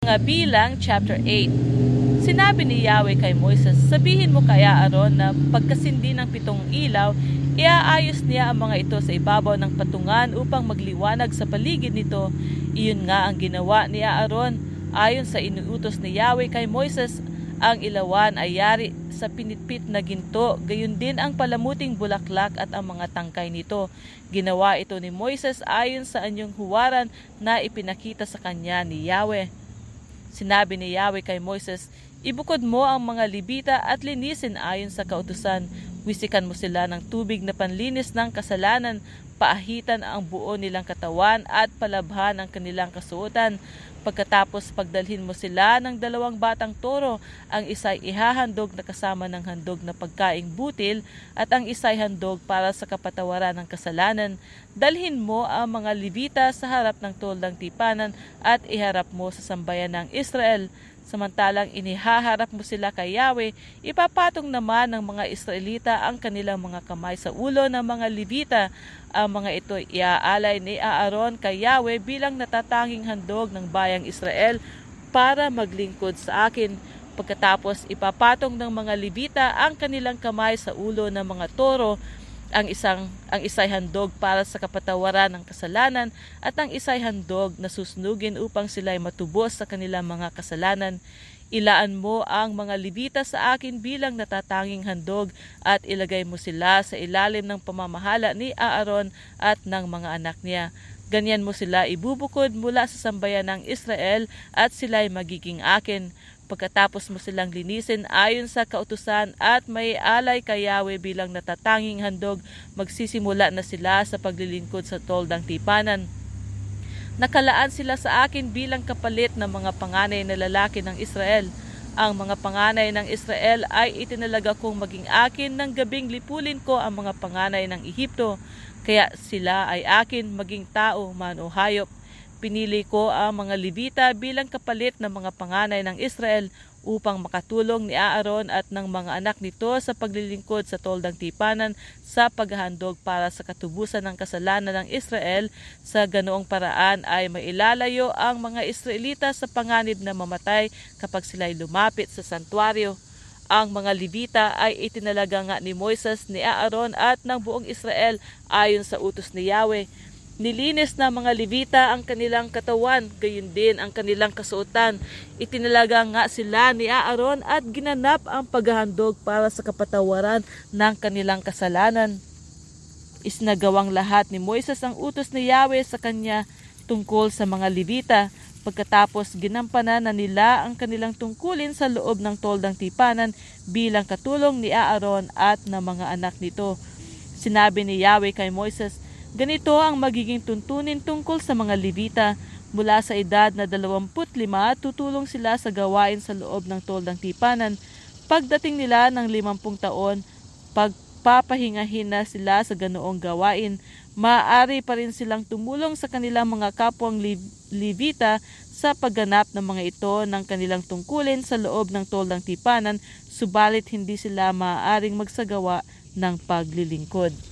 Mga bilang chapter 8 Sinabi ni Yahweh kay Moises, Sabihin mo kaya Aaron na pagkasindi ng pitong ilaw, iaayos niya ang mga ito sa ibabaw ng patungan upang magliwanag sa paligid nito. Iyon nga ang ginawa ni Aaron. Ayon sa inuutos ni Yahweh kay Moises, ang ilawan ay yari sa pinitpit na ginto, gayon din ang palamuting bulaklak at ang mga tangkay nito. Ginawa ito ni Moises ayon sa anyong huwaran na ipinakita sa kanya ni Yahweh. Sinabi ni Yahweh kay Moises, Ibukod mo ang mga libita at linisin ayon sa kautusan. Wisikan mo sila ng tubig na panlinis ng kasalanan, paahitan ang buo nilang katawan at palabhan ang kanilang kasuotan. Pagkatapos pagdalhin mo sila ng dalawang batang toro, ang isa'y ihahandog na kasama ng handog na pagkaing butil at ang isa'y handog para sa kapatawaran ng kasalanan. Dalhin mo ang mga libita sa harap ng toldang tipanan at iharap mo sa sambayan ng Israel. Samantalang inihaharap mo sila kay Yahweh, ipapatong naman ng mga Israelita ang kanilang mga kamay sa ulo ng mga Levita. Ang mga ito iaalay ni Aaron kay Yahweh bilang natatanging handog ng bayang Israel para maglingkod sa akin. Pagkatapos ipapatong ng mga Levita ang kanilang kamay sa ulo ng mga toro ang isang ang isay handog para sa kapatawaran ng kasalanan at ang isay handog na susnugin upang sila ay matubos sa kanilang mga kasalanan. Ilaan mo ang mga libita sa akin bilang natatanging handog at ilagay mo sila sa ilalim ng pamamahala ni Aaron at ng mga anak niya. Ganyan mo sila ibubukod mula sa sambayan ng Israel at sila ay magiging akin. Pagkatapos mo silang linisin ayon sa kautusan at may alay kay Yahweh bilang natatanging handog, magsisimula na sila sa paglilingkod sa toldang tipanan. Nakalaan sila sa akin bilang kapalit ng mga panganay na lalaki ng Israel. Ang mga panganay ng Israel ay itinalaga kong maging akin ng gabing lipulin ko ang mga panganay ng Ehipto. Kaya sila ay akin maging tao man o hayop. Pinili ko ang mga Levita bilang kapalit ng mga panganay ng Israel upang makatulong ni Aaron at ng mga anak nito sa paglilingkod sa toldang tipanan sa paghahandog para sa katubusan ng kasalanan ng Israel. Sa ganoong paraan ay mailalayo ang mga Israelita sa panganib na mamatay kapag sila'y lumapit sa santuario. Ang mga Levita ay itinalaga nga ni Moises, ni Aaron at ng buong Israel ayon sa utos ni Yahweh Nilinis na mga Levita ang kanilang katawan, gayon din ang kanilang kasuotan. Itinalaga nga sila ni Aaron at ginanap ang paghahandog para sa kapatawaran ng kanilang kasalanan. Isnagawang lahat ni Moises ang utos ni Yahweh sa kanya tungkol sa mga Levita. Pagkatapos ginampanan na nila ang kanilang tungkulin sa loob ng toldang tipanan bilang katulong ni Aaron at ng mga anak nito. Sinabi ni Yahweh kay Moises, Ganito ang magiging tuntunin tungkol sa mga Levita. Mula sa edad na 25, tutulong sila sa gawain sa loob ng toldang tipanan. Pagdating nila ng 50 taon, pagpapahingahin na sila sa ganoong gawain, maaari pa rin silang tumulong sa kanilang mga kapwang Levita sa pagganap ng mga ito ng kanilang tungkulin sa loob ng toldang tipanan, subalit hindi sila maaaring magsagawa ng paglilingkod.